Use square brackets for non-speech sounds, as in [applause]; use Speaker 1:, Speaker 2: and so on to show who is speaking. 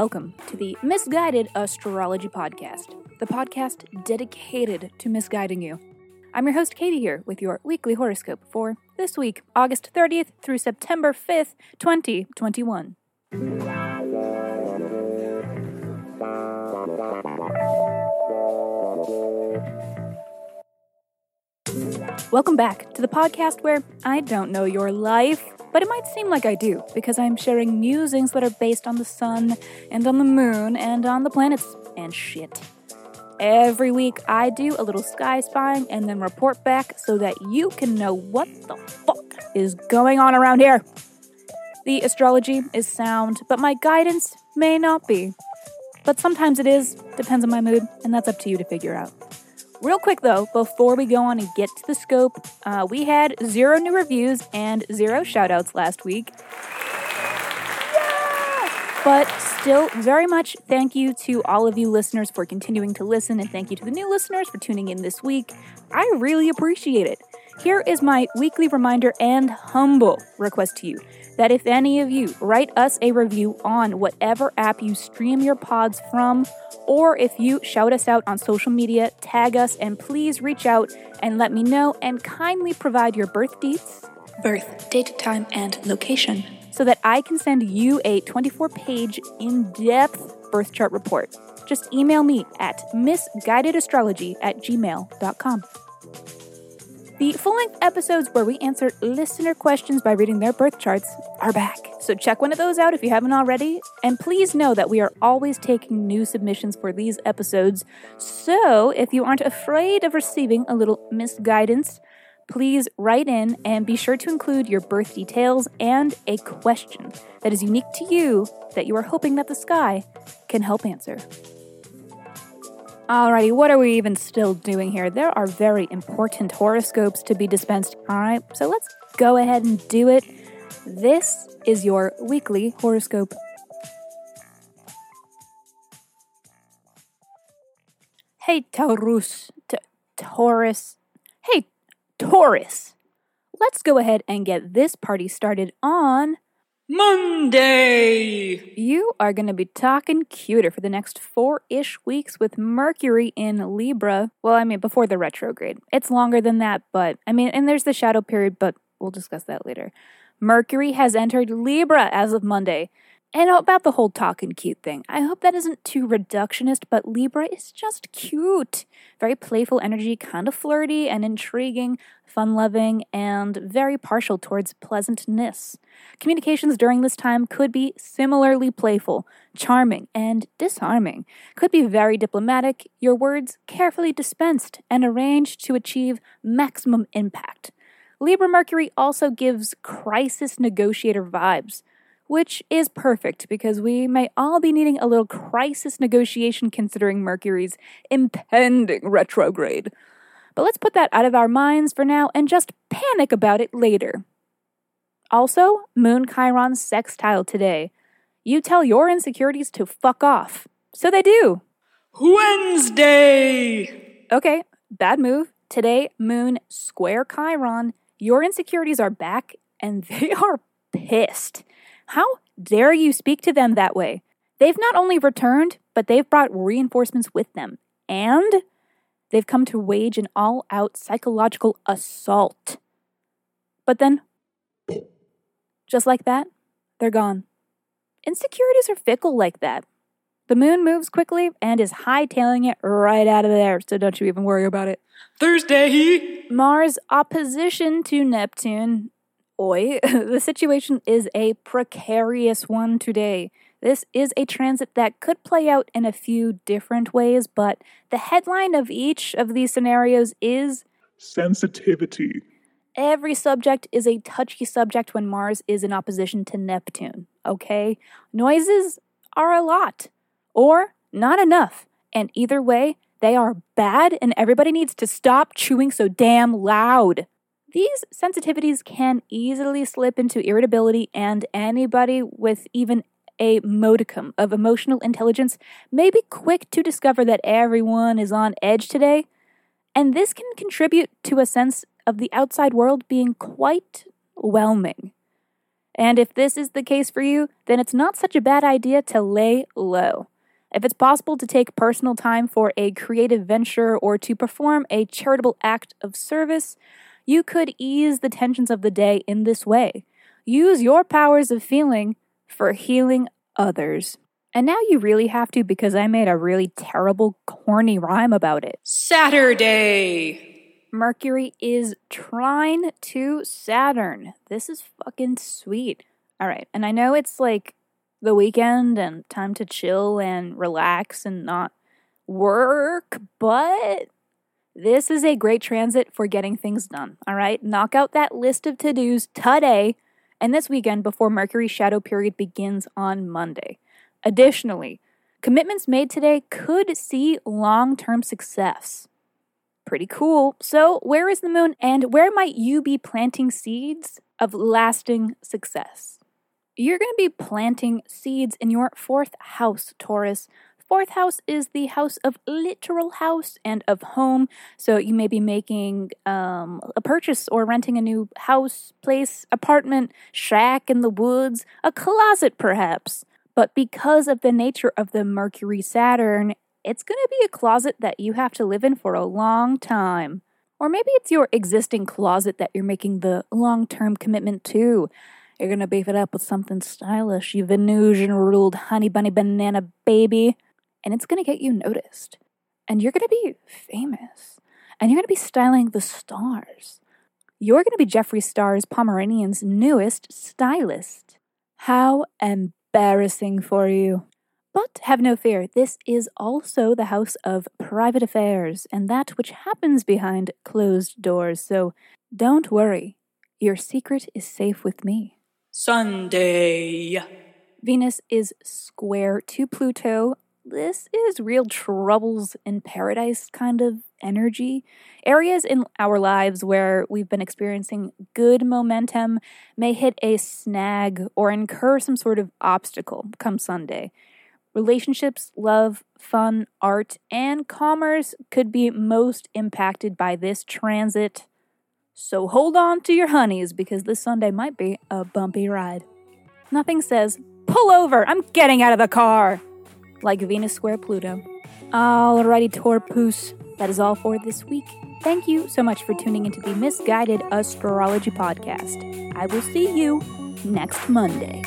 Speaker 1: Welcome to the Miss Guided Astrology Podcast, the podcast dedicated to misguiding you. I'm your host, Katie, here with your weekly horoscope for this week, August 30th through September 5th, 2021. Welcome back to the podcast where I don't know your life, but it might seem like I do because I'm sharing musings that are based on the sun and on the moon and on the planets and shit. Every week, I do a little sky spying and then report back so that you can know what the fuck is going on around here. The astrology is sound, but my guidance may not be. But sometimes it is, depends on my mood, and that's up to you to figure out. Real quick though, before we go on and get to the scope, uh, we had zero new reviews and zero shoutouts last week. But still, very much thank you to all of you listeners for continuing to listen, and thank you to the new listeners for tuning in this week. I really appreciate it. Here is my weekly reminder and humble request to you that if any of you write us a review on whatever app you stream your pods from, or if you shout us out on social media, tag us, and please reach out and let me know and kindly provide your birth dates, birth, date, time, and location so that I can send you a 24 page, in depth birth chart report. Just email me at misguidedastrology at gmail.com. The full length episodes where we answer listener questions by reading their birth charts are back. So check one of those out if you haven't already. And please know that we are always taking new submissions for these episodes. So if you aren't afraid of receiving a little misguidance, please write in and be sure to include your birth details and a question that is unique to you that you are hoping that the sky can help answer. Alrighty, what are we even still doing here? There are very important horoscopes to be dispensed. Alright, so let's go ahead and do it. This is your weekly horoscope. Hey, Taurus. T- Taurus. Hey, Taurus. Let's go ahead and get this party started on
Speaker 2: Monday!
Speaker 1: You are going to be talking cuter for the next four ish weeks with Mercury in Libra. Well, I mean, before the retrograde. It's longer than that, but I mean, and there's the shadow period, but we'll discuss that later. Mercury has entered Libra as of Monday. And about the whole talking cute thing, I hope that isn't too reductionist, but Libra is just cute. Very playful energy, kind of flirty and intriguing, fun loving, and very partial towards pleasantness. Communications during this time could be similarly playful, charming, and disarming. Could be very diplomatic, your words carefully dispensed and arranged to achieve maximum impact. Libra Mercury also gives crisis negotiator vibes which is perfect because we may all be needing a little crisis negotiation considering Mercury's impending retrograde. But let's put that out of our minds for now and just panic about it later. Also, Moon Chiron sextile today. You tell your insecurities to fuck off. So they do.
Speaker 2: Wednesday!
Speaker 1: Okay, bad move. Today, Moon square Chiron. Your insecurities are back and they [laughs] are pissed. How dare you speak to them that way? They've not only returned, but they've brought reinforcements with them. And they've come to wage an all out psychological assault. But then, just like that, they're gone. Insecurities are fickle like that. The moon moves quickly and is hightailing it right out of there, so don't you even worry about it.
Speaker 2: Thursday!
Speaker 1: Mars opposition to Neptune Oi, [laughs] the situation is a precarious one today. This is a transit that could play out in a few different ways, but the headline of each of these scenarios is
Speaker 3: sensitivity.
Speaker 1: Every subject is a touchy subject when Mars is in opposition to Neptune, okay? Noises are a lot, or not enough, and either way, they are bad, and everybody needs to stop chewing so damn loud. These sensitivities can easily slip into irritability, and anybody with even a modicum of emotional intelligence may be quick to discover that everyone is on edge today. And this can contribute to a sense of the outside world being quite whelming. And if this is the case for you, then it's not such a bad idea to lay low. If it's possible to take personal time for a creative venture or to perform a charitable act of service, you could ease the tensions of the day in this way. Use your powers of feeling for healing others. And now you really have to because I made a really terrible, corny rhyme about it.
Speaker 2: Saturday.
Speaker 1: Mercury is trine to Saturn. This is fucking sweet. All right. And I know it's like the weekend and time to chill and relax and not work, but this is a great transit for getting things done. All right. Knock out that list of to dos today and this weekend before Mercury's shadow period begins on Monday. Additionally, commitments made today could see long term success. Pretty cool. So, where is the moon and where might you be planting seeds of lasting success? You're going to be planting seeds in your fourth house, Taurus. Fourth house is the house of literal house and of home. So you may be making um, a purchase or renting a new house, place, apartment, shack in the woods, a closet perhaps. But because of the nature of the Mercury Saturn, it's going to be a closet that you have to live in for a long time. Or maybe it's your existing closet that you're making the long term commitment to. You're going to beef it up with something stylish, you Venusian ruled honey bunny banana baby and it's going to get you noticed. And you're going to be famous. And you're going to be styling the stars. You're going to be Jeffree Star's Pomeranian's newest stylist. How embarrassing for you. But have no fear, this is also the house of private affairs and that which happens behind closed doors, so don't worry. Your secret is safe with me.
Speaker 2: Sunday.
Speaker 1: Venus is square to Pluto this is real troubles in paradise kind of energy. Areas in our lives where we've been experiencing good momentum may hit a snag or incur some sort of obstacle come Sunday. Relationships, love, fun, art, and commerce could be most impacted by this transit. So hold on to your honeys because this Sunday might be a bumpy ride. Nothing says, pull over, I'm getting out of the car like Venus square Pluto. Alrighty, Torpus, that is all for this week. Thank you so much for tuning into the Miss Guided Astrology Podcast. I will see you next Monday.